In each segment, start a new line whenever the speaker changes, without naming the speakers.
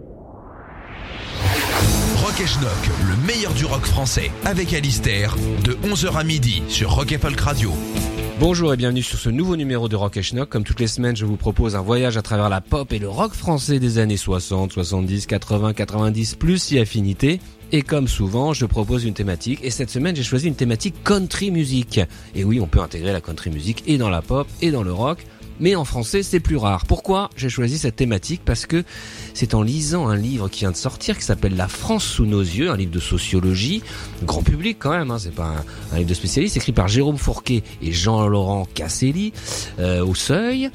Rock et Schnock, le meilleur du rock français, avec Alistair, de 11h à midi sur Rock et Folk Radio.
Bonjour et bienvenue sur ce nouveau numéro de Rock et Schnock. Comme toutes les semaines, je vous propose un voyage à travers la pop et le rock français des années 60, 70, 80, 90, plus si affinité. Et comme souvent, je propose une thématique. Et cette semaine, j'ai choisi une thématique country music. Et oui, on peut intégrer la country music et dans la pop et dans le rock mais en français c'est plus rare. Pourquoi j'ai choisi cette thématique? Parce que c'est en lisant un livre qui vient de sortir qui s'appelle La France sous nos yeux, un livre de sociologie, grand public quand même, hein, c'est pas un, livre de spécialiste, écrit par Jérôme Fourquet et Jean-Laurent Casselli euh, au Seuil.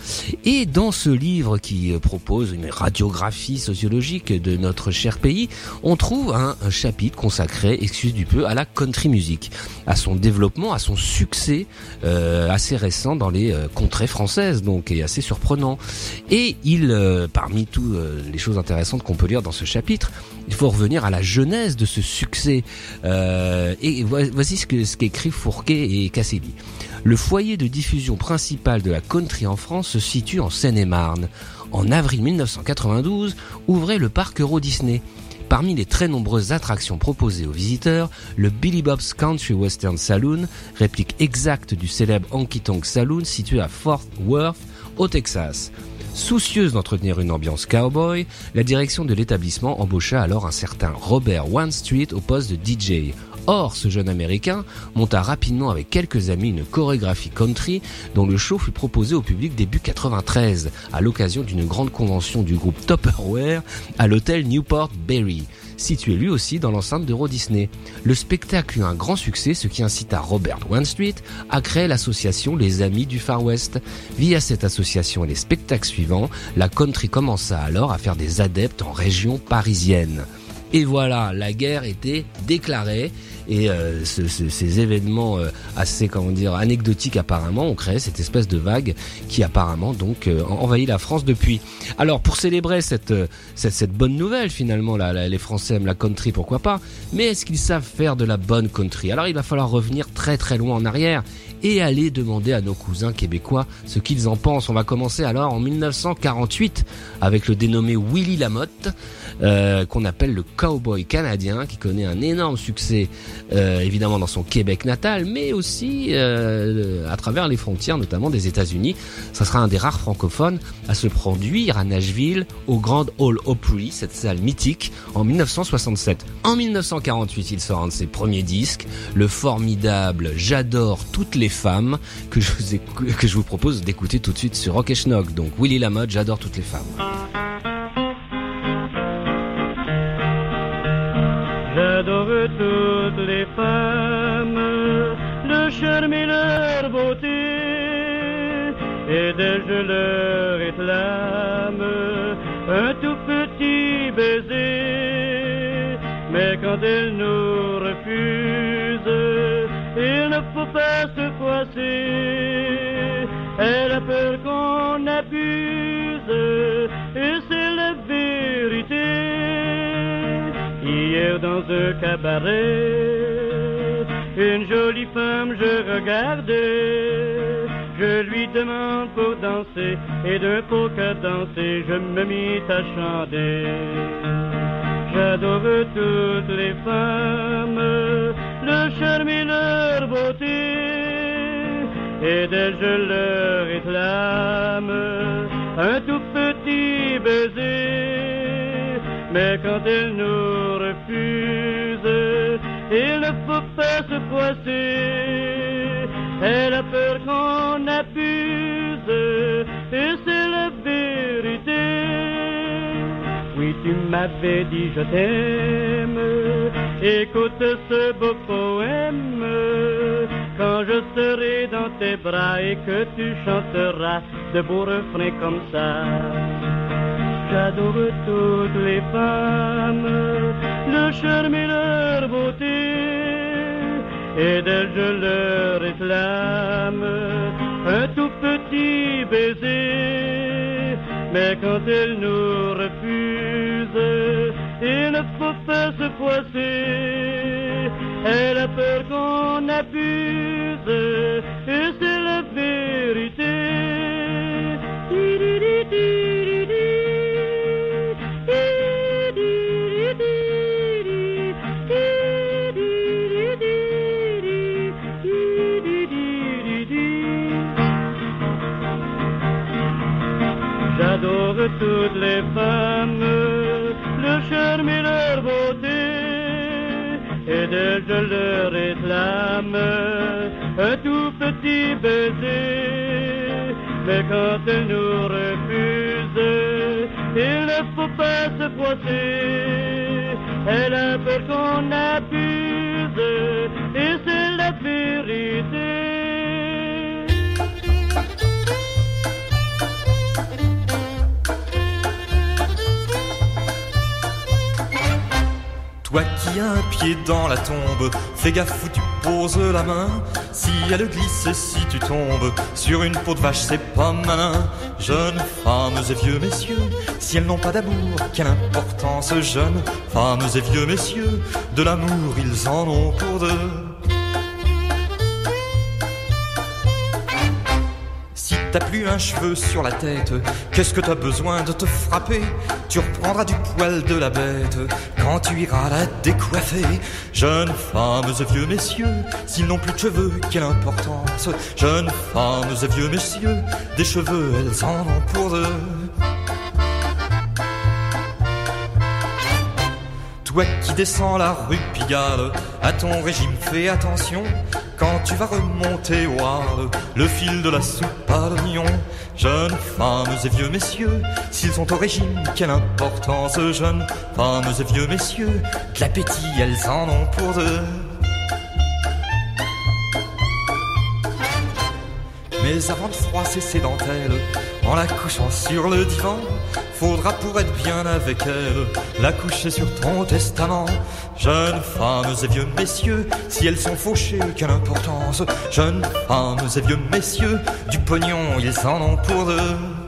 Et dans ce livre qui euh, propose une radiographie sociologique de notre cher pays, on trouve un, chapitre consacré, excuse du peu, à la country music, à son développement, à son succès euh, assez récent dans les contrées françaises donc est assez surprenant. Et il, euh, parmi toutes euh, les choses intéressantes qu'on peut lire dans ce chapitre, il faut revenir à la genèse de ce succès. Euh, et voici ce que ce qu'écrit Fourquet et Casselli. Le foyer de diffusion principal de la country en France se situe en Seine-et-Marne. En avril 1992, ouvrait le parc Euro Disney. Parmi les très nombreuses attractions proposées aux visiteurs, le Billy Bob's Country Western Saloon, réplique exacte du célèbre Honky Tonk Saloon situé à Fort Worth, au Texas. Soucieuse d'entretenir une ambiance cowboy, la direction de l'établissement embaucha alors un certain Robert One Street au poste de DJ. Or, ce jeune américain monta rapidement avec quelques amis une chorégraphie country dont le show fut proposé au public début 93 à l'occasion d'une grande convention du groupe Tupperware à l'hôtel Newport Berry situé lui aussi dans l'enceinte d'Euro Disney. Le spectacle eut un grand succès, ce qui incita Robert One Street à créer l'association Les Amis du Far West. Via cette association et les spectacles suivants, la country commença alors à faire des adeptes en région parisienne. Et voilà, la guerre était déclarée et euh, ces événements euh, assez anecdotiques apparemment ont créé cette espèce de vague qui apparemment donc euh, envahit la France depuis. Alors pour célébrer cette bonne nouvelle finalement les Français aiment la country pourquoi pas, mais est-ce qu'ils savent faire de la bonne country? Alors il va falloir revenir très très loin en arrière et aller demander à nos cousins québécois ce qu'ils en pensent. On va commencer alors en 1948 avec le dénommé Willy Lamotte, euh, qu'on appelle le cowboy canadien, qui connaît un énorme succès euh, évidemment dans son Québec natal, mais aussi euh, à travers les frontières, notamment des États-Unis. Ça sera un des rares francophones à se produire à Nashville au Grand Hall Opry, cette salle mythique, en 1967. En 1948, il sort un de ses premiers disques, le formidable J'adore toutes les femmes que je vous, que je vous propose d'écouter tout de suite sur Rock et Schnock. Donc Willy Lamotte, j'adore toutes les femmes.
J'adore toutes les femmes, le charme et leur beauté, et dès je leur réclame un tout petit baiser, mais quand elles nous refusent, ne faut pas se froisser. Elle a peur qu'on abuse, et c'est la vérité. Hier dans un cabaret, une jolie femme je regardais. Je lui demande pour danser, et d'un pot qu'à danser, je me mis à chanter. J'adore toutes les femmes, le charme et leur beauté, et dès je leur réclame un tout petit baiser. Mais quand elles nous refusent, il ne faut pas se froisser. Elle a peur qu'on abuse, et c'est la vérité. Oui, tu m'avais dit je t'aime. Écoute ce beau poème. Quand je serai dans tes bras et que tu chanteras de beaux refrains comme ça. J'adore toutes les femmes, le charme et leur beauté, et d'elles je leur réclame un tout petit baiser. Mais quand elles nous refusent, il ne faut pas se froisser. Elle a peur qu'on abuse, et c'est la vérité. J'adore toutes les femmes, le charme leur beauté, et d'elles je leur réclame un tout petit baiser. Mais quand elles nous refusent, il ne faut pas se froisser. Elle a peur qu'on abuse, et c'est la vérité.
Toi qui as un pied dans la tombe, fais gaffe où tu poses la main. Si elle glisse si tu tombes sur une peau de vache, c'est pas malin. Jeunes femmes et vieux messieurs, si elles n'ont pas d'amour, quelle importance. Jeunes femmes et vieux messieurs, de l'amour ils en ont pour deux. T'as plus un cheveu sur la tête, qu'est-ce que t'as besoin de te frapper? Tu reprendras du poil de la bête quand tu iras la décoiffer. Jeunes femmes et vieux messieurs, s'ils n'ont plus de cheveux, quelle importance? Jeunes femmes et vieux messieurs, des cheveux, elles en ont pour deux. Qui descends la rue Pigalle, à ton régime fais attention. Quand tu vas remonter au le fil de la soupe à l'oignon. Jeunes femmes et vieux messieurs, s'ils sont au régime, quelle importance. Jeunes femmes et vieux messieurs, de l'appétit elles en ont pour deux. Mais avant de froisser ses dentelles, en la couchant sur le divan, faudra pour être bien avec elle, la coucher sur ton testament. Jeunes femmes et vieux messieurs, si elles sont fauchées, quelle importance. Jeunes femmes et vieux messieurs, du pognon, ils en ont pour deux.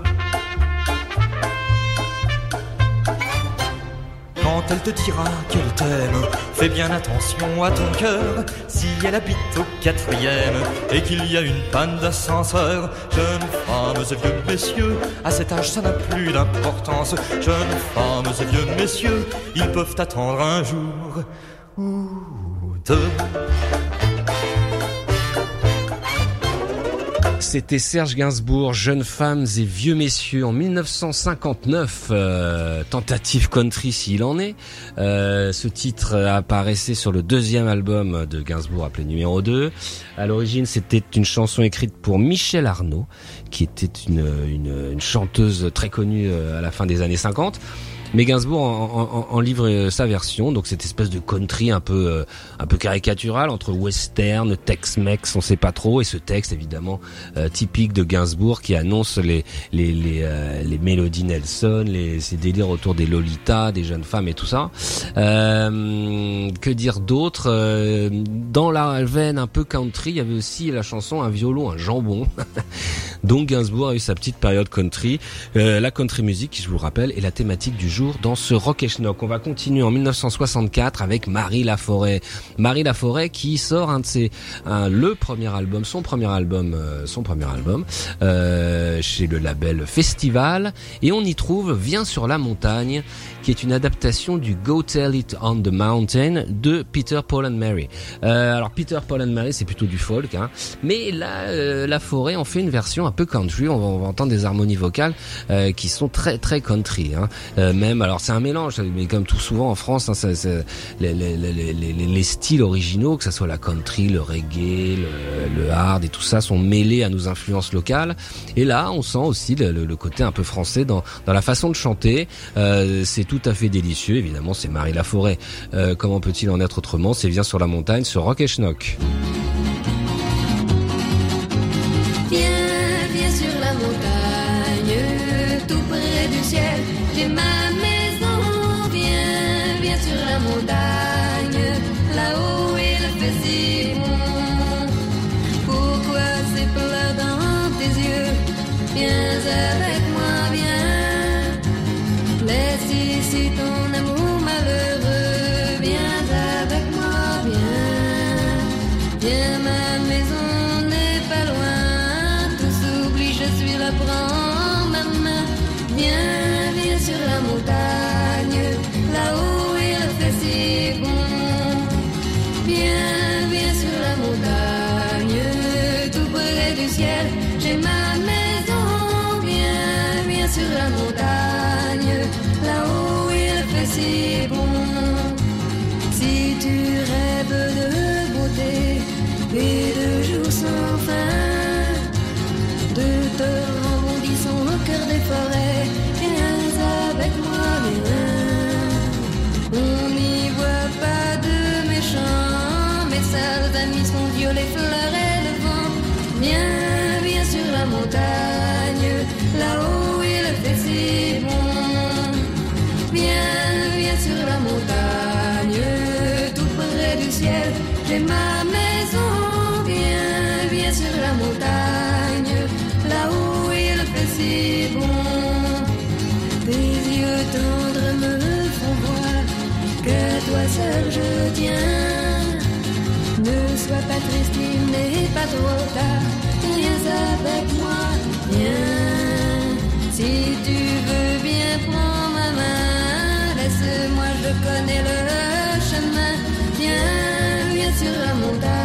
Quand elle te dira qu'elle t'aime, fais bien attention à ton cœur. Si elle habite au quatrième et qu'il y a une panne d'ascenseur, jeunes femmes et vieux messieurs, à cet âge ça n'a plus d'importance. Jeunes femmes et vieux messieurs, ils peuvent attendre un jour ou deux.
C'était Serge Gainsbourg, Jeunes femmes et vieux messieurs en 1959, euh, tentative country s'il en est. Euh, ce titre apparaissait sur le deuxième album de Gainsbourg appelé numéro 2. À l'origine, c'était une chanson écrite pour Michel Arnaud, qui était une, une, chanteuse très connue euh, à la fin des années 50. Mais Gainsbourg en, livre sa version, donc cette espèce de country un peu euh, un peu caricatural entre western, Tex-Mex, on sait pas trop, et ce texte évidemment euh, typique de Gainsbourg qui annonce les les les, euh, Nelson, les ces délires autour des Lolita, des jeunes femmes et tout ça. que dire d'autre Dans la veine un peu country, il y avait aussi la chanson Un violon, un jambon. donc Gainsbourg a eu sa petite période country. la country music, je vous le rappelle, est la thématique du jour dans ce Rock et Schnock. On va continuer en 1964 avec Marie Laforêt. Marie Laforêt qui sort un de ses, un, le premier album, son premier album, euh, son premier album euh, chez le label Festival, et on y trouve Viens sur la montagne, qui est une adaptation du Go Tell It on the Mountain de Peter Paul and Mary. Euh, alors Peter Paul and Mary, c'est plutôt du folk, hein, mais là, euh, la forêt en fait une version un peu country. On va, on va entendre des harmonies vocales euh, qui sont très très country. Hein. Euh, alors c'est un mélange, mais comme tout souvent en France, hein, les, les, les, les, styles originaux, que ça soit la country, le reggae, le, hard et tout ça, sont mêlés à nos influences locales. Et là, on sent aussi le, côté un peu français dans, la façon de chanter. Euh, c'est tout à fait délicieux, évidemment, c'est Marie Laforêt. Euh, comment peut-il en être autrement? C'est Viens sur la montagne, sur Rock et Schnock.
Seul je tiens. Ne sois pas triste, il n'est pas trop tard. Viens avec moi, viens. Si tu veux bien, prends ma main. Laisse-moi, je connais le chemin. Viens, viens sur la montagne,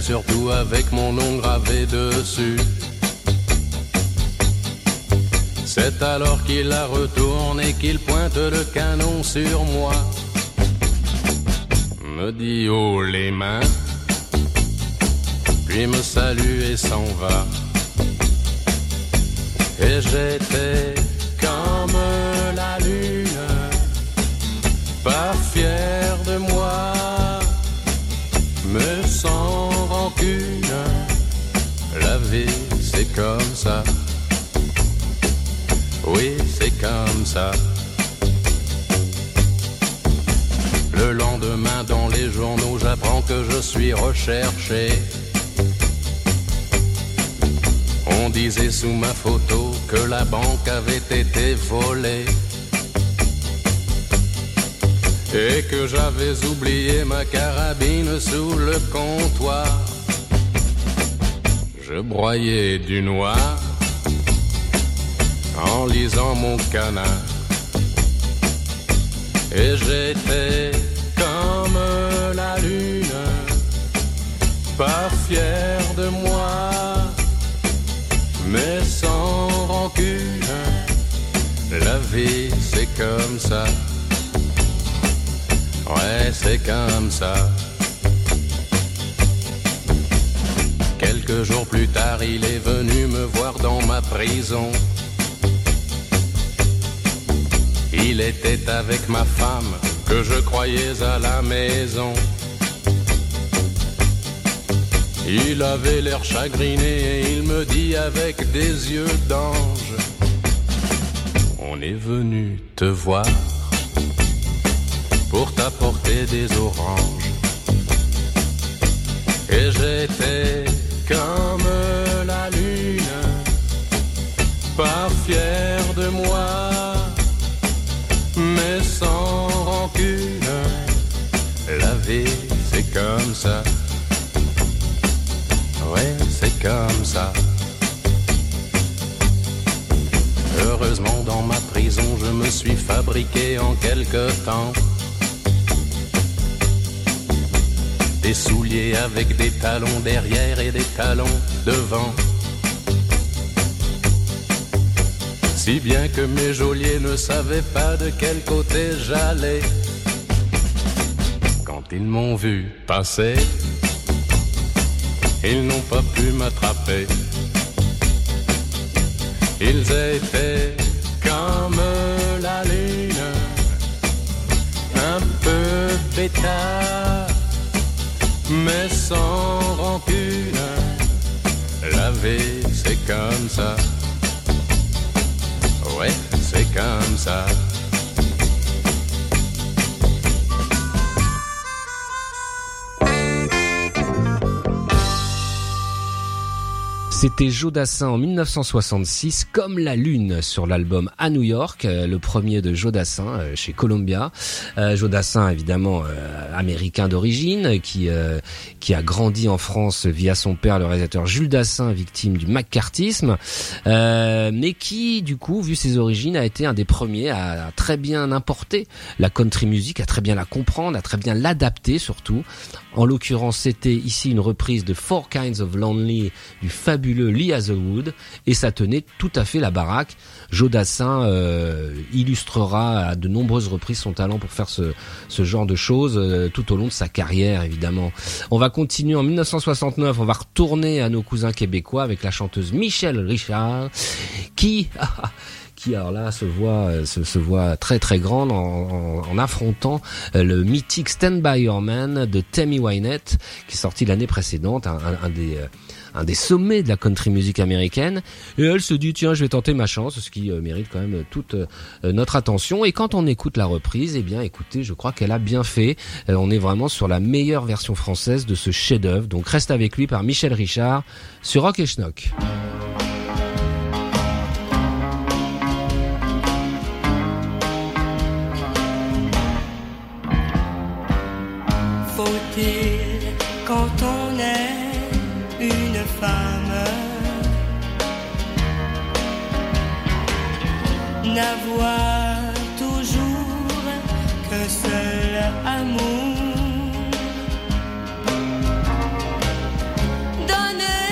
surtout avec mon nom gravé dessus. C'est alors qu'il la retourne et qu'il pointe le canon sur moi. Me dit haut les mains, puis me salue et s'en va. Et j'étais comme la lune, pas fier de moi, mais sans La vie, c'est comme ça. Oui, c'est comme ça. Le lendemain, dans les journaux, j'apprends que je suis recherché. On disait sous ma photo que la banque avait été volée et que j'avais oublié ma carabine sous le comptoir. Je broyais du noir en lisant mon canard et j'étais comme la lune, pas fier de moi mais sans rancune. La vie, c'est comme ça. Ouais, c'est comme ça. Quelques jours plus tard, il est venu me voir dans ma prison. Il était avec ma femme que je croyais à la maison. Il avait l'air chagriné et il me dit avec des yeux d'ange On est venu te voir pour t'apporter des oranges. Et j'étais comme la lune, pas fier de moi, mais sans rancune. La vie, c'est comme ça. Ouais, c'est comme ça. Heureusement, dans ma prison, je me suis fabriqué en quelque temps des souliers avec des talons derrière et des talons devant. Si bien que mes geôliers ne savaient pas de quel côté j'allais. Quand ils m'ont vu passer, ils n'ont pas pu m'attraper. Ils étaient comme la lune, un peu bêta, mais sans rancune. La vie, c'est comme ça. Ouais, c'est comme ça.
C'était Jodassin en 1966, comme la lune sur l'album à New York, euh, le premier de Jodassin euh, chez Columbia. Euh, Jodassin, évidemment américain d'origine, qui qui a grandi en France via son père, le réalisateur Jules Dassin, victime du McCarthyisme, mais qui, du coup, vu ses origines, a été un des premiers à, à très bien importer la country music, à très bien la comprendre, à très bien l'adapter surtout. En l'occurrence, c'était ici une reprise de Four Kinds of Lonely du fabuleux Lee Hazelwood et ça tenait tout à fait la baraque. Jodassin euh, illustrera à de nombreuses reprises son talent pour faire ce, ce genre de choses euh, tout au long de sa carrière évidemment. On va continuer en 1969, on va retourner à nos cousins québécois avec la chanteuse Michelle Richard qui qui alors là se voit euh, se, voit très très grande en, en, affrontant le mythique Stand By Your Man de Tammy Wynette qui est sorti l'année précédente, un, un des un des sommets de la country music américaine. Et elle se dit tiens je vais tenter ma chance, ce qui euh, mérite quand même toute euh, notre attention. Et quand on écoute la reprise, eh bien écoutez, je crois qu'elle a bien fait. Euh, on est vraiment sur la meilleure version française de ce chef-d'œuvre. Donc reste avec lui par Michel Richard sur Rock et Schnock.
N'avoir toujours que seul amour. Donner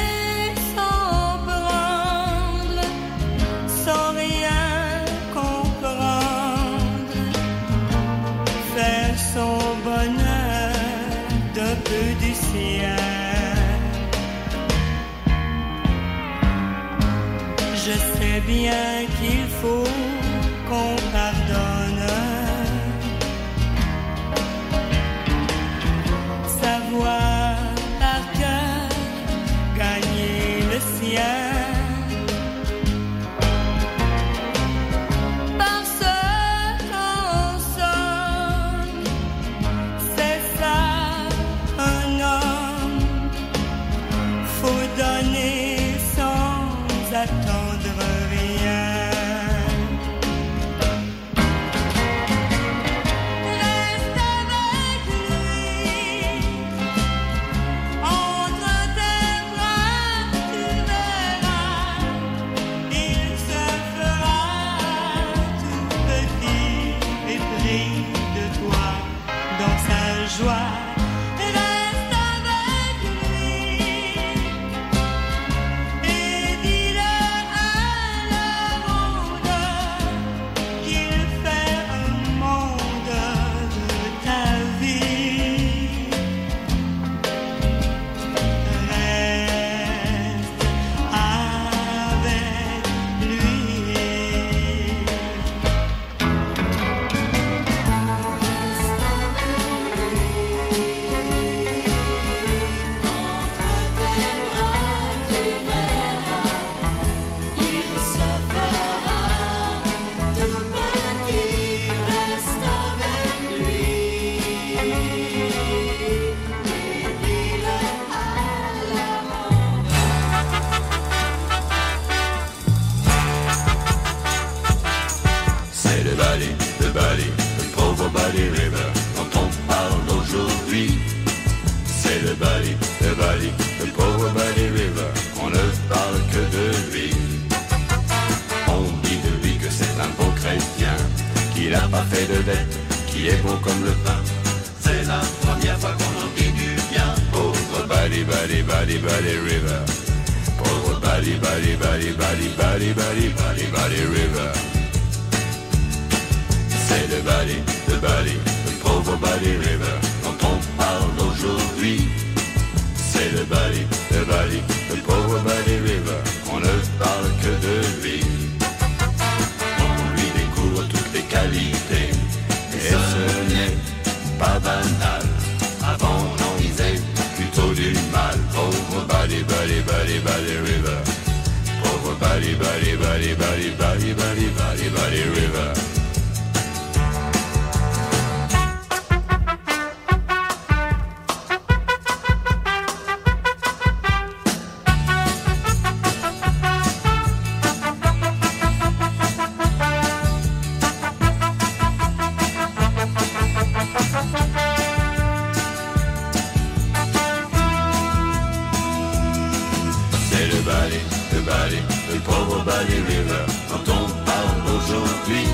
Le
pauvre Bali River dont on parle aujourd'hui.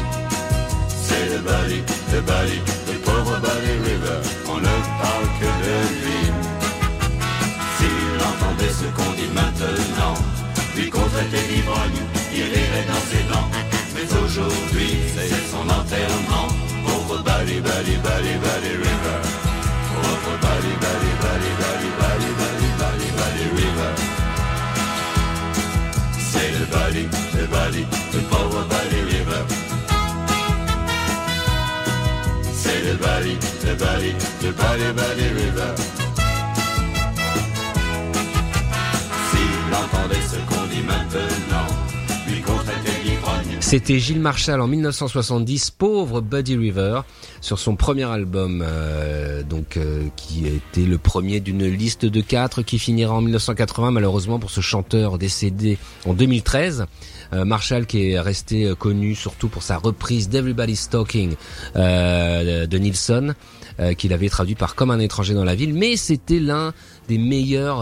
C'est le Bali, le Bali, le pauvre Bali River, on ne parle que de lui. S'il entendait ce qu'on dit maintenant, lui qu'on traitait d'ivrogne, il rirait dans ses dents. Mais aujourd'hui, c'est son enterrement. Pauvre Bali, Bali, Bali, Bali River.
C'était Gilles Marshall en 1970, pauvre Buddy River, sur son premier album, euh, donc euh, qui était le premier d'une liste de quatre qui finira en 1980 malheureusement pour ce chanteur décédé en 2013. Euh, Marshall qui est resté euh, connu surtout pour sa reprise d'Everybody's Talking euh, de Nilsson, qu'il avait traduit par Comme un étranger dans la ville, mais c'était l'un des meilleurs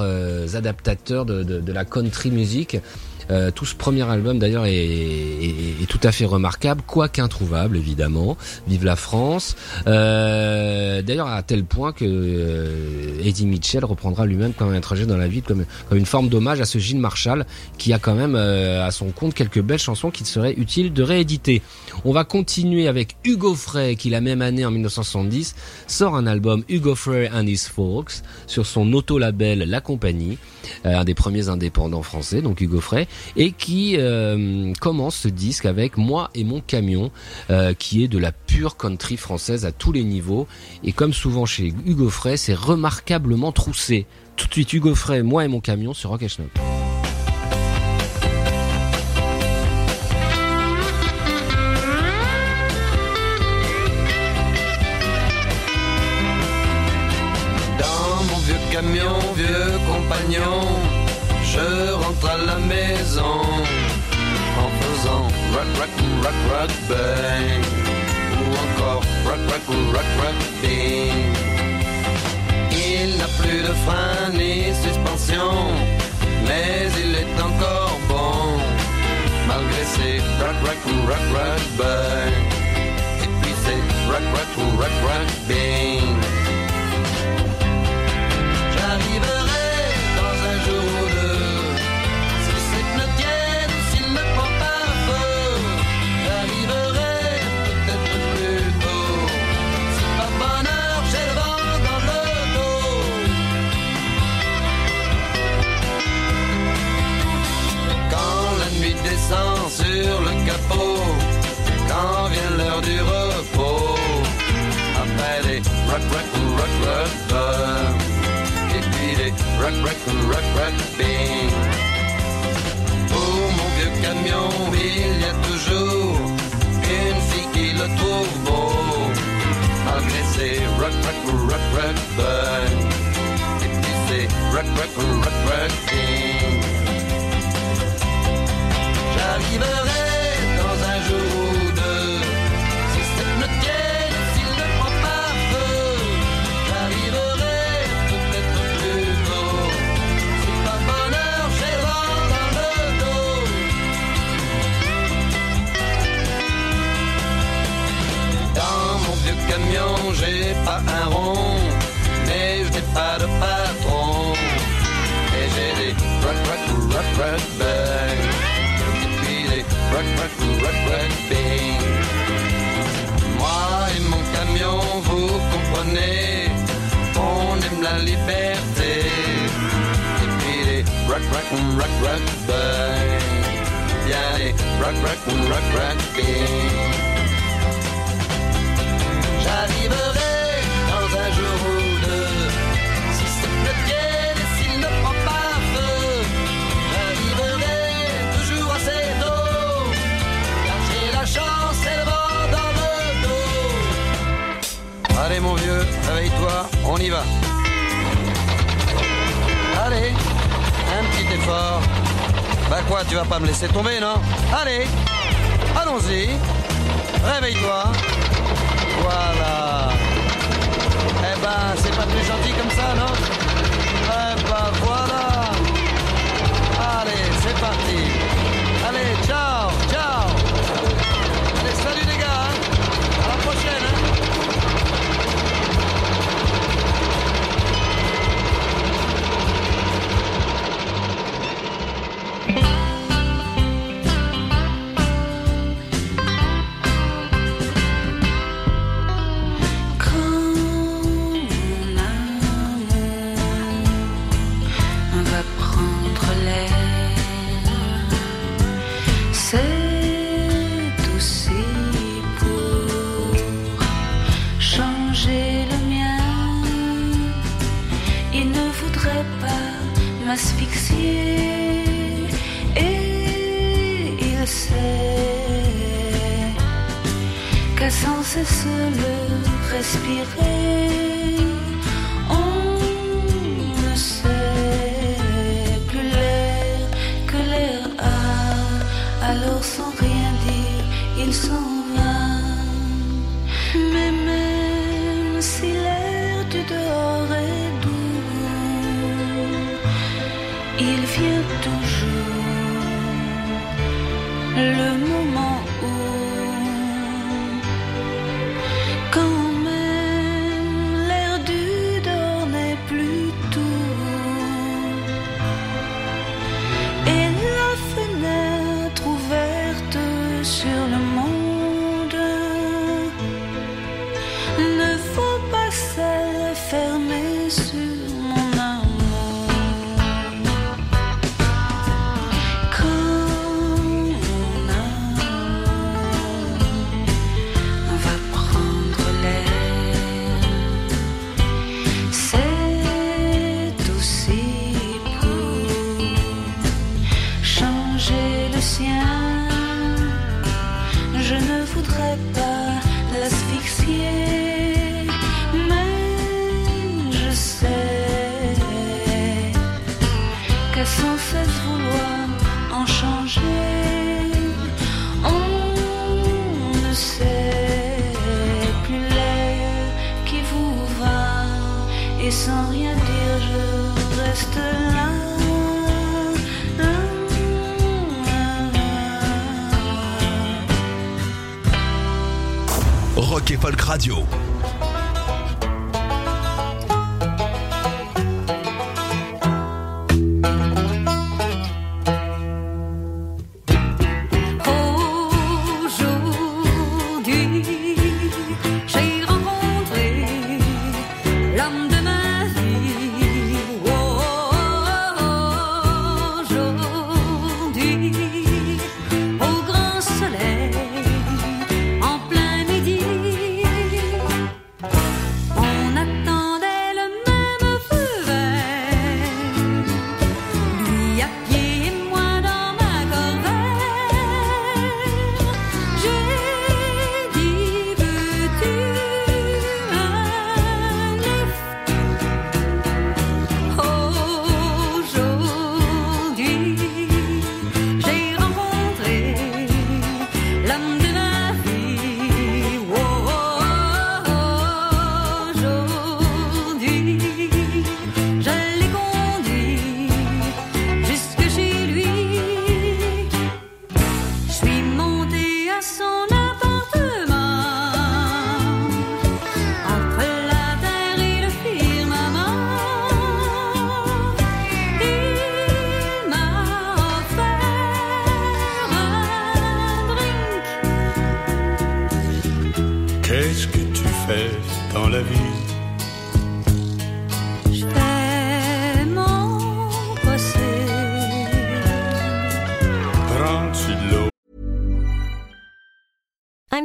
adaptateurs de, de- de la country music. Euh, tout ce premier album d'ailleurs est, est- tout à fait remarquable, quoique introuvable évidemment. Vive la France. Euh, d'ailleurs à tel point que euh, Eddie Mitchell reprendra lui-même comme un étranger dans la ville comme, une forme d'hommage à ce Gilles Marshall qui a quand même euh, à son compte quelques belles chansons qu'il serait utile de rééditer. On va continuer avec Hugo Frey qui la même année en 1970 sort un album Hugo Frey and His Folks sur son auto-label La Compagnie, un des premiers indépendants français, donc Hugo Frey, et qui euh, commence ce disque avec Moi et mon camion, euh, qui est de la pure country française à tous les niveaux. Et comme souvent chez Hugo Frey, c'est remarquablement troussé. Tout de suite Hugo Frey, Moi et mon camion sur Rock.
Rock, rock, rock. Ou encore rock, rock, rock, rock, bing. Il n'a plus de frein ni suspension, mais il est encore bon. Malgré ses rock, rock, rock, rock, bang. Et puis c'est rock, rock, rock, rock. Rock, rock, rock, et puis les rock, rock, rock, rock, bing. Pour mon vieux camion, il y a toujours une fille qui le trouve beau, malgré ses rock, rock, rock, rock, bang, et puis ses rock, rock, rock, rock, bing. J'arriverai Vieux camion, j'ai pas un rond, mais je n'ai pas de patron. rock bang. Et puis les rock, rock, rock, rock bang. Moi et mon camion, vous comprenez, on aime la liberté. Et puis les rock, rock, rock, rock bang. Bien les rock, rock, rock, rock bang. Allez mon vieux, réveille-toi, on y va. Allez, un petit effort. Bah quoi, tu vas pas me laisser tomber, non? Allez, allons-y. Réveille-toi. Voilà. Eh ben, c'est pas plus gentil comme ça, non? Eh ben, voilà. Allez, c'est parti. Allez, ciao, ciao. Allez, salut les gars. hein. À la prochaine. hein.
Cesse le respirer,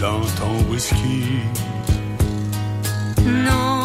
Dans ton whisky.
Non,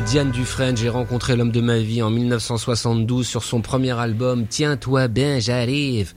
Diane Dufresne, j'ai rencontré l'homme de ma vie en 1972 sur son premier album Tiens-toi bien, j'arrive.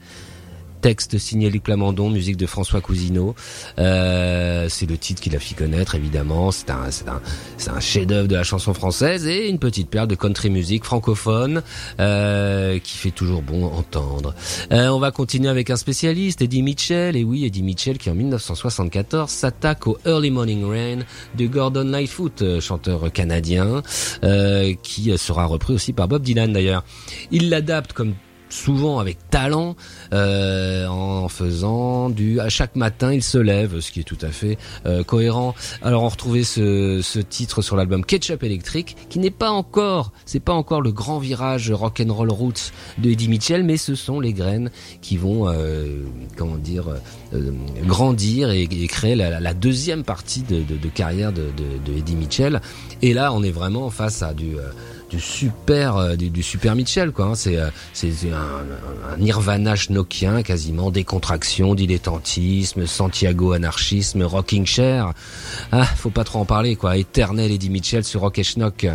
Texte signé Luc Plamondon, musique de François Cousineau. Euh, c'est le titre qui l'a fait connaître, évidemment. C'est un, c'est un, c'est un chef-d'œuvre de la chanson française et une petite perle de country music francophone euh, qui fait toujours bon entendre. Euh, on va continuer avec un spécialiste, Eddie Mitchell. Et oui, Eddie Mitchell qui en 1974 s'attaque au Early Morning Rain de Gordon Lightfoot, euh, chanteur canadien, euh, qui sera repris aussi par Bob Dylan d'ailleurs. Il l'adapte comme souvent avec talent euh, en faisant du à chaque matin il se lève ce qui est tout à fait euh, cohérent. Alors on retrouvait ce, ce titre sur l'album Ketchup électrique qui n'est pas encore c'est pas encore le grand virage rock and roll roots de Eddie Mitchell mais ce sont les graines qui vont euh, comment dire euh, grandir et, et créer la, la deuxième partie de, de, de carrière de, de Eddie Mitchell. Et là on est vraiment face à du euh, du super euh, du, super Mitchell quoi hein. c'est euh, un nirvana schnockien quasiment. Décontraction dilettantisme Santiago anarchisme rocking chair. Ah faut pas trop en parler quoi. Éternel Eddie Mitchell sur Rock et Schnock.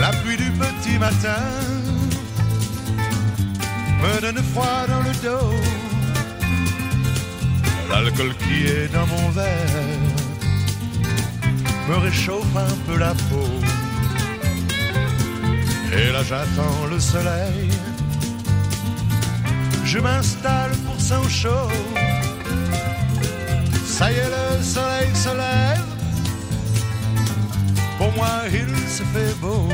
La pluie du petit matin me donne froid L'alcool qui est dans mon verre me réchauffe un peu la peau. Et là j'attends le soleil. Je m'installe pour son chaud. Ça y est, le soleil se lève. Pour moi, il se fait beau.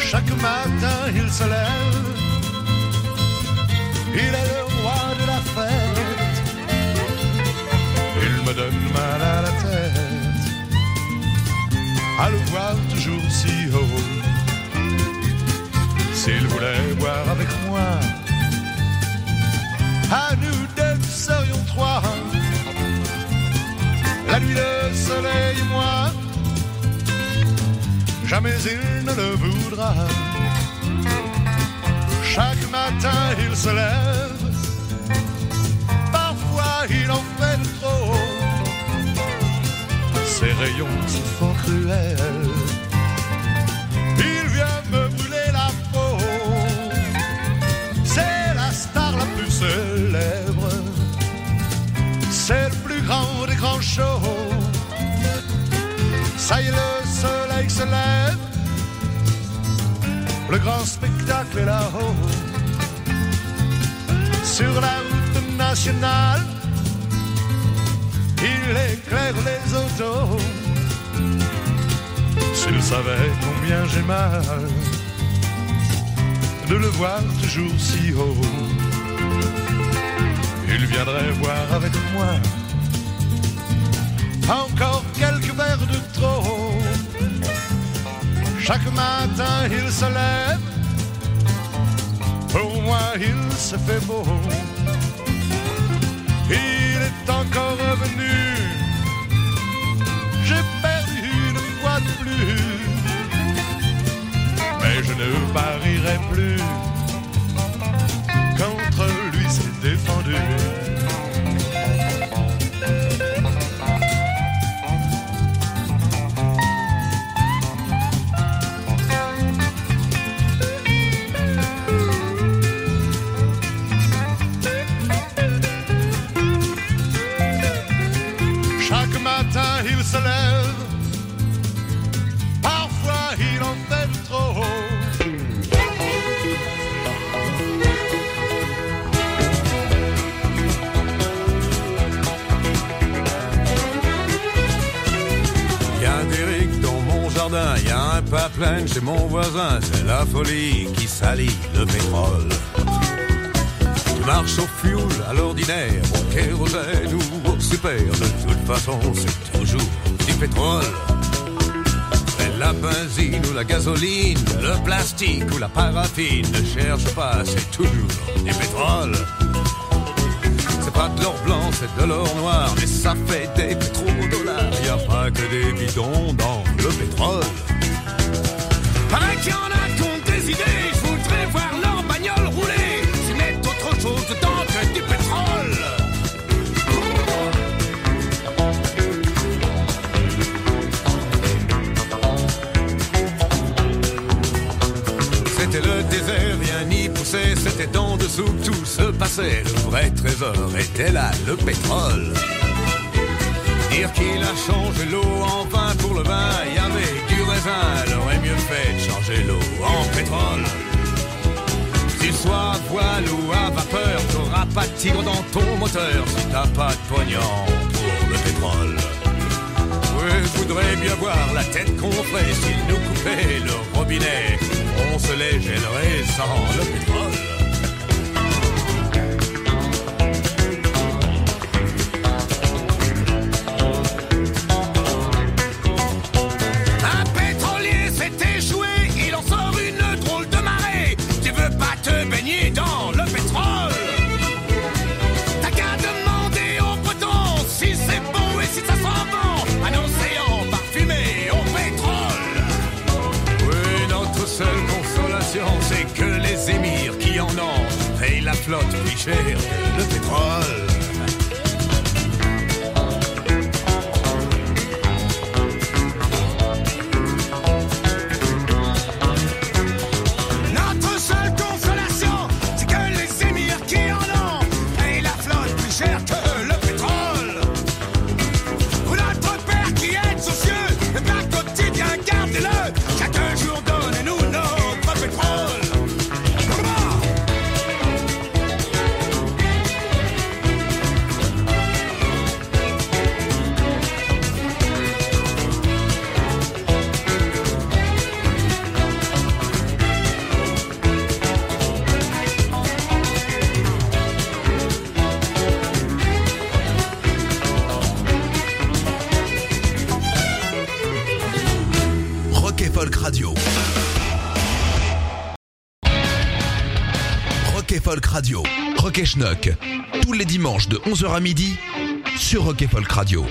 Chaque matin, il se lève. Il est le roi de la me donne mal à la tête. À le voir toujours si haut. S'il voulait boire avec moi, à nous deux serions trois. La nuit, le soleil et moi, jamais il ne le voudra. Chaque matin, il se lève, parfois il en fait trop. Ses rayons se font cruels, il vient me brûler la peau. C'est la star la plus célèbre, c'est le plus grand des grands shows. Ça y est, le soleil se lève, le grand spectacle est là-haut. Sur la route nationale, il éclaire les autos. S'il savait combien j'ai mal de le voir toujours si haut, il viendrait voir avec moi encore quelques verres de trop. Chaque matin il se lève, pour moi il se fait beau. Encore revenu, j'ai perdu une fois de plus, mais je ne parierai plus. Contre lui c'est défendu.
Un pipeline chez mon voisin, c'est la folie qui salit le pétrole. Tu marches au fuel à l'ordinaire, au kérosène ou au super, de toute façon c'est toujours du pétrole. Mais la benzine ou la gasoline, le plastique ou la paraffine, ne cherche pas, c'est toujours du pétrole. C'est pas de l'or blanc, c'est de l'or noir, mais ça fait des pétrodollars. Y a pas que des bidons dans le pétrole. Paraît qu'il y en a qui des idées, je voudrais voir leur bagnole rouler. S'ils mettent autre chose dedans que du pétrole. C'était le désert, rien n'y poussait, c'était en dessous que tout se passait. Le vrai trésor était là, le pétrole. Dire qu'il a changé l'eau en vin pour le vin, y avait du raisin, elle aurait mieux fait de changer l'eau en pétrole. Qu'il soit à voile ou à vapeur, t'auras pas de tigre dans ton moteur si t'as pas de pognon pour le pétrole. Oui, je voudrais bien voir la tête qu'on ferait s'ils nous coupaient le robinet. On se les gênerait sans le pétrole.
lot be. Tous les dimanches de 11h à midi sur Rock et Folk Radio.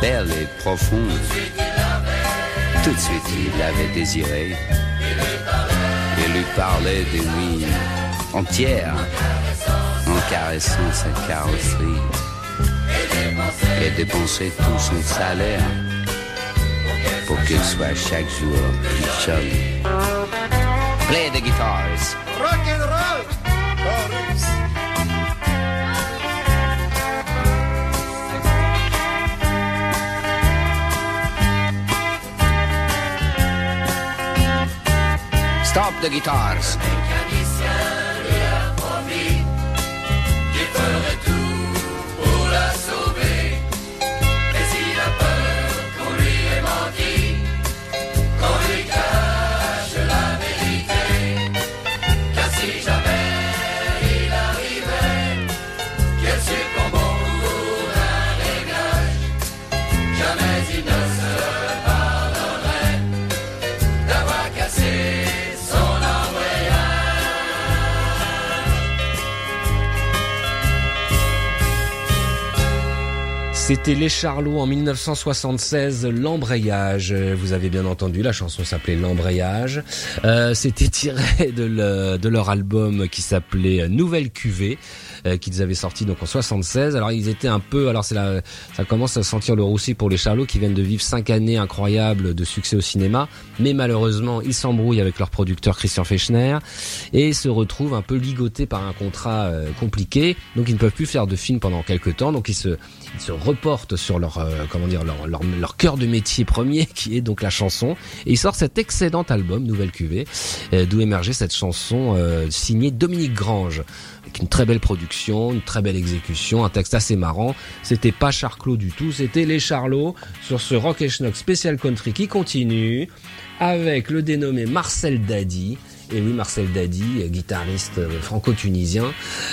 Belle
et profonde. Tout de suite, il l'avait désirée. Il lui parlait des nuits entières en caressant sa carrosserie. Et dépensait tout son salaire pour qu'il soit chaque jour plus joli. Play the guitars.
Rock and roll,
Stop the guitars.
C'était Les Charlots en 1976, l'embrayage. Euh, Vous avez bien entendu, la chanson s'appelait L'embrayage. Euh, C'était tiré de, le- de leur album qui s'appelait Nouvelle Cuvée euh, qu'ils avaient sorti donc en 76. Alors ils étaient un peu, alors ça commence à sentir le roussi pour les Charlots qui viennent de vivre cinq années incroyables de succès au cinéma, mais malheureusement ils s'embrouillent avec leur producteur Christian Fechner et se retrouvent un peu ligotés par un contrat euh, compliqué, donc ils ne peuvent plus faire de films pendant quelques temps, donc ils se ils se reportent sur leur euh, comment dire leur, leur leur cœur de métier premier qui est donc la chanson et ils sortent cet excellent album Nouvelle Cuvée euh, d'où émergeait cette chanson euh, signée Dominique Grange avec une très belle production, une très belle exécution, un texte assez marrant. C'était pas Charclot du tout, c'était les Charlots sur ce Rock et Schnock spécial country qui continue avec le dénommé Marcel Dadi. Et oui, Marcel Dadi, guitariste euh, franco-tunisien,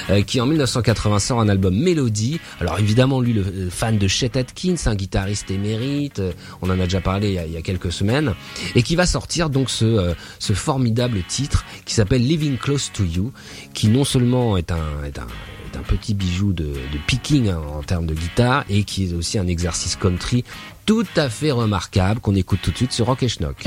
euh, qui en 1980 sort un album Mélodie. Alors évidemment, lui, le euh, fan de Chet Atkins, un guitariste émérite, on en a déjà parlé il y a, quelques semaines, et qui va sortir donc ce, ce formidable titre qui s'appelle Living Close to You, qui non seulement est un, est un un petit bijou de, de picking hein, en termes de guitare et qui est aussi un exercice country tout à fait remarquable qu'on écoute tout de suite sur Rock et Schnock.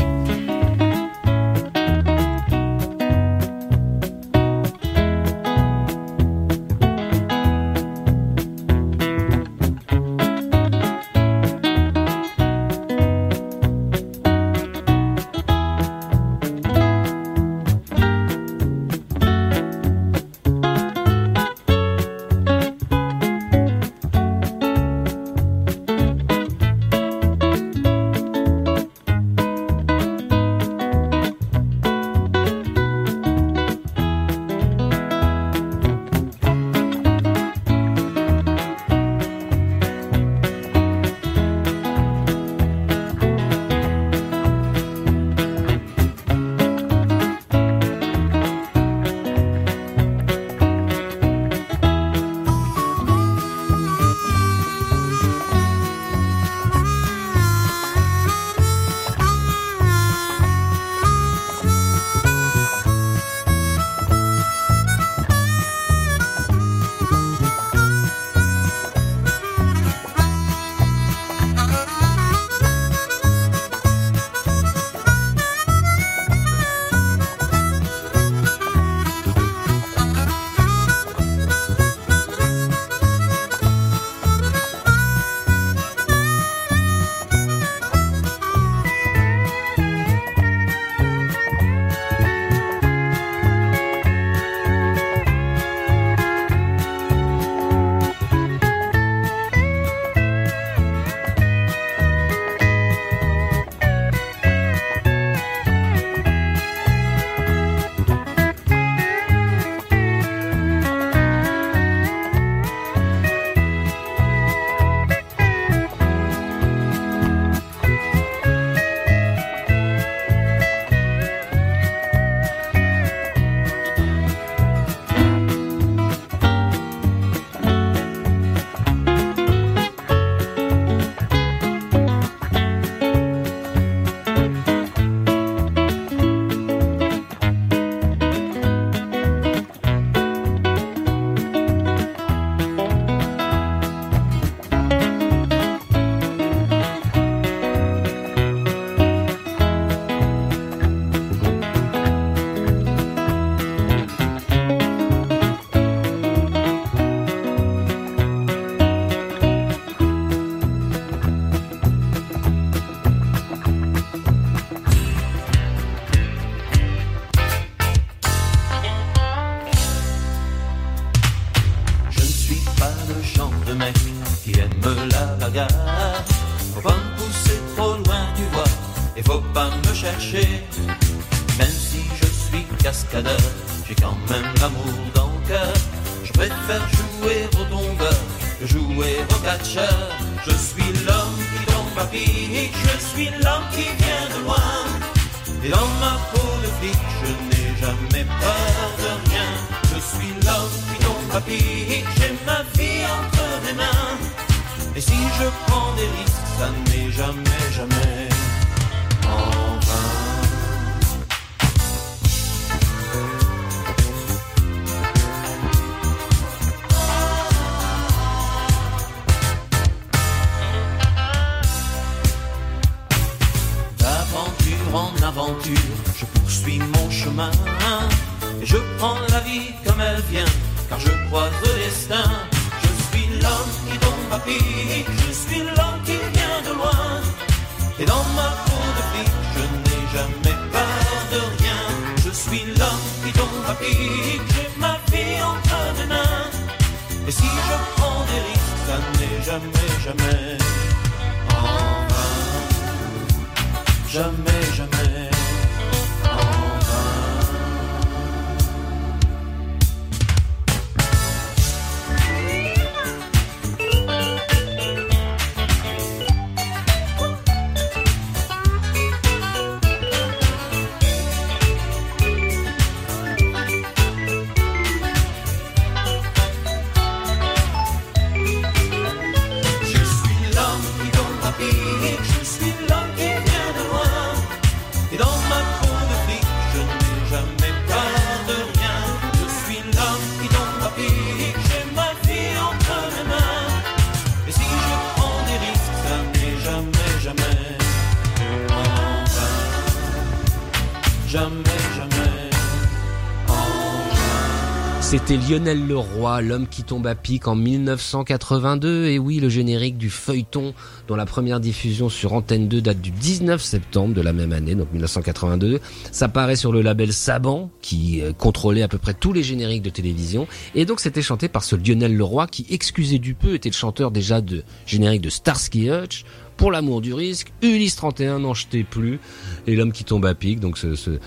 C'était Lionel Leroy, l'homme qui tombe à pic en 1982. Et oui, le générique du feuilleton dont la première diffusion sur Antenne 2 date du 19 septembre de la même année, donc 1982. Ça paraît sur le label Saban, qui euh, contrôlait à peu près tous les génériques de télévision. Et donc c'était chanté par ce Lionel Leroy qui, excusez du peu, était le chanteur déjà de générique de Starsky Hutch, pour l'amour du risque, Ulysse 31 n'en jetait plus, et l'homme qui tombe à pic, donc ce,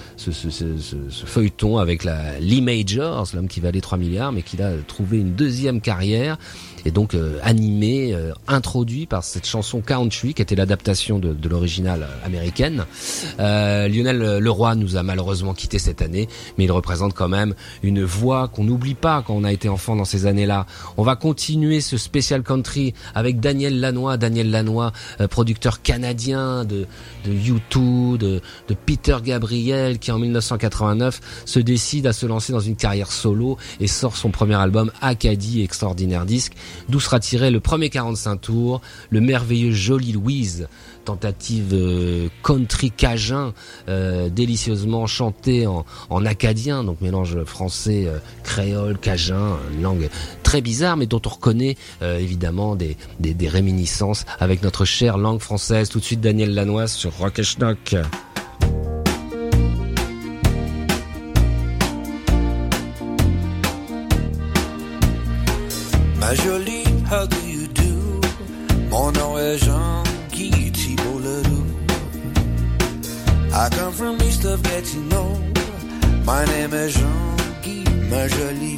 feuilleton avec la Lee Majors, l'homme qui valait 3 milliards, mais qui a trouvé une deuxième carrière, et donc euh, animé, euh, introduit par cette chanson Country, qui était l'adaptation de, de l'original euh, américaine. Lionel Leroy nous a malheureusement quitté cette année, mais il représente quand même une voix qu'on n'oublie pas quand on a été enfant dans ces années-là. On va continuer ce spécial country avec Daniel Lanois, Daniel Lanois, producteur canadien de, de U2, de, de Peter Gabriel, qui en 1989 se décide à se lancer dans une carrière solo et sort son premier album Acadie, extraordinaire disque, d'où sera tiré le premier 45 tours, le merveilleux Jolie Louise, tentative euh, country cajun, euh, délicieusement chanté en, en acadien, donc mélange français, euh, créole, cajun, langue très bizarre, mais dont on reconnaît euh, évidemment des, des, des réminiscences avec notre chère langue française. Tout de suite, Daniel Lanoise sur Rock et Schnock.
Jolie, how do you do? Mon nom est Jean-Guy Thibault Ledoux. I come from east of Gatineau. My name is Jean-Guy, ma jolie.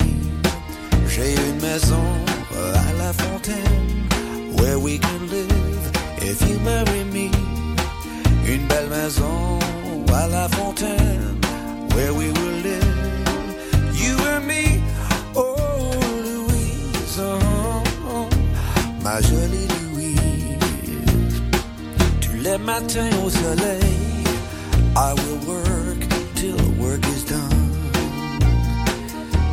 J'ai une maison à la fontaine where we can live if you marry me. Une belle maison à la fontaine where we will live. You and me, ma jolie Louise. Tous les matins au soleil, I will work till the work is done.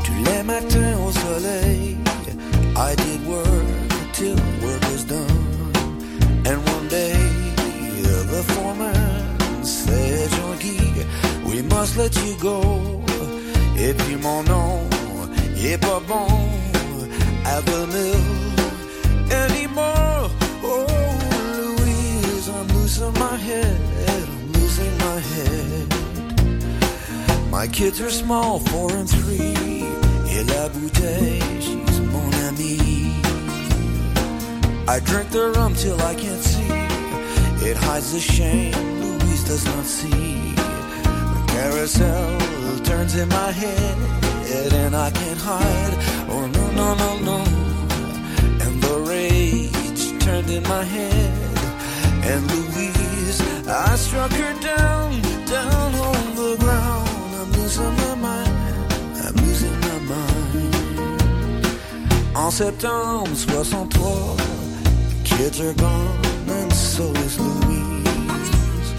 Tous les matins au soleil, I did work till the work is done. And one day, the foreman said, Jean-Guy, we must let you go. Et puis mon nom, est pas bon the mill anymore. Oh, Louise, I'm losing my head, I'm losing my head. My kids are small, four and three. Et la bouteille, she's mon amie. I drink the rum till I can't see. It hides the shame Louise does not see. The carousel turns in my head, and I can't hide. Oh no, no, no, no. In my head, and Louise, I struck her down, down on the ground. I'm losing my mind, I'm losing my mind. En septembre 63, kids are gone, and so is Louise.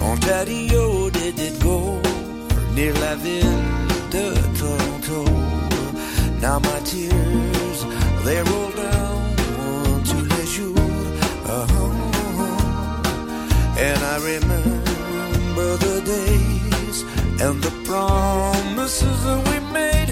Ontario did it go near la ville de Toronto. Now my tears, they roll down And I remember the days and the promises that we made.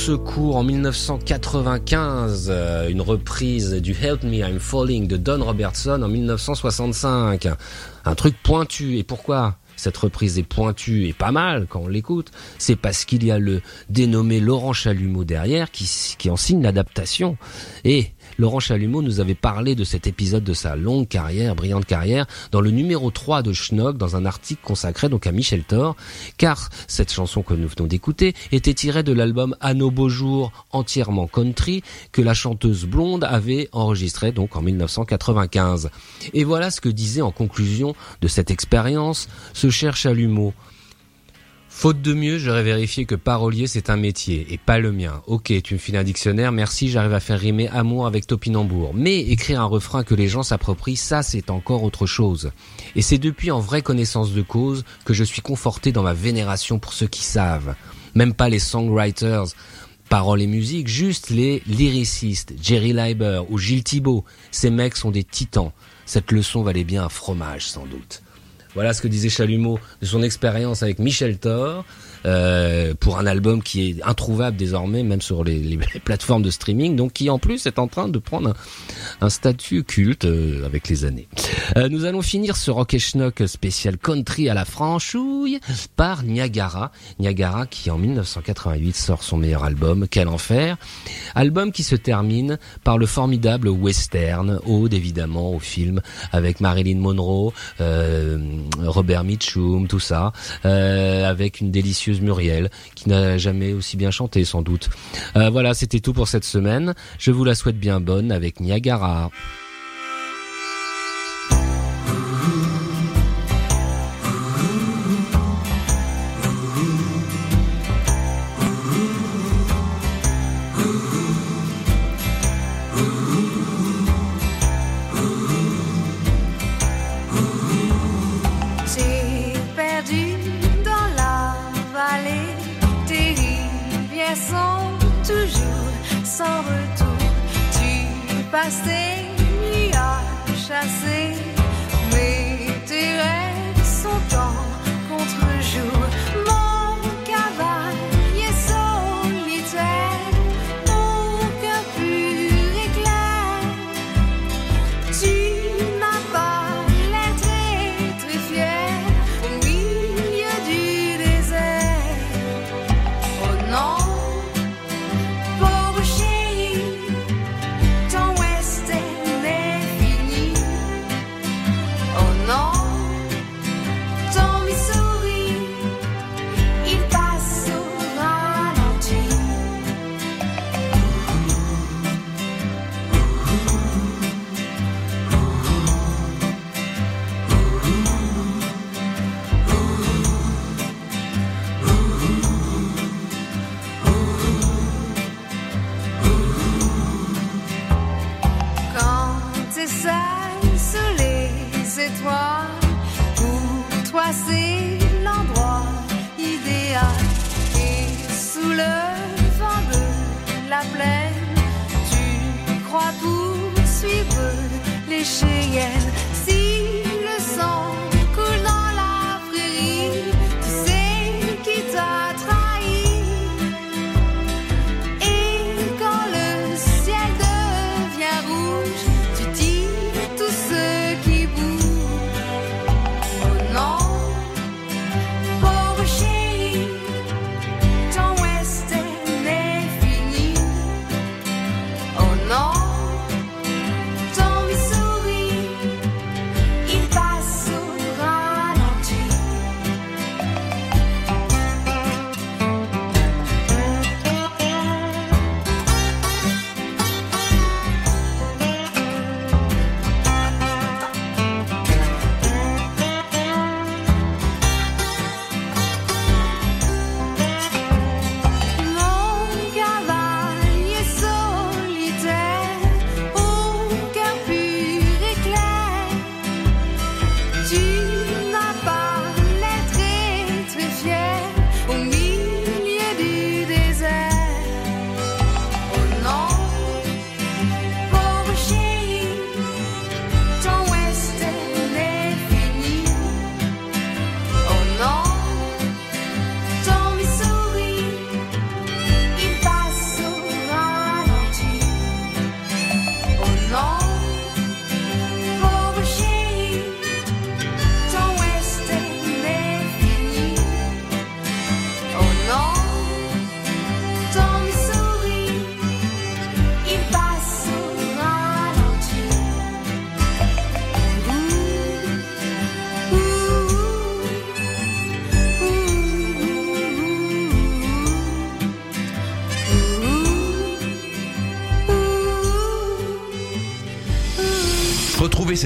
Secours
en 1995, euh, une reprise du Help Me I'm Falling de Don Robertson en 1965. Un truc pointu. Et pourquoi cette reprise est pointue et pas mal quand on l'écoute? C'est parce qu'il y a le dénommé Laurent Chalumeau derrière qui, qui en signe l'adaptation. Et Laurent Chalumeau nous avait parlé de cet épisode de sa longue carrière, brillante carrière, dans le numéro 3 de Schnock, dans un article consacré donc à Michel Thor, car cette chanson que nous venons d'écouter était tirée de l'album À nos beaux jours, entièrement country, que la chanteuse blonde avait enregistré donc en 1995. Et voilà ce que disait en conclusion de cette expérience ce cher Chalumeau. Faute de mieux, j'aurais vérifié que parolier c'est un métier et pas le mien. Ok, tu me files un dictionnaire, merci, j'arrive à faire rimer amour avec topinambour. Mais écrire un refrain que les gens s'approprient, ça c'est encore autre chose. Et c'est depuis en vraie connaissance de cause que je suis conforté dans ma vénération pour ceux qui savent. Même pas les songwriters, paroles et musique, juste les lyricistes, Jerry Leiber ou Gilles Thibault. Ces mecs sont des titans. Cette leçon valait bien un fromage sans doute. Voilà ce que disait Chalumeau de son expérience avec Michel Thor. Euh, pour un album qui est introuvable désormais, même sur les, les plateformes de streaming, donc qui en plus est en train de prendre un, un statut culte euh, avec les années. Euh, nous allons finir ce Rock et Schnock spécial country à la franchouille par Niagara. Niagara qui en 1988 sort son meilleur album, Quel enfer. Album qui se termine par le formidable western, ode évidemment au film avec Marilyn Monroe, euh, Robert Mitchum, tout ça, euh, avec une délicieuse Muriel qui n'a jamais aussi bien chanté sans doute. Euh, voilà, c'était tout pour cette semaine. Je vous la souhaite bien bonne avec Niagara.
Nuits à chasser,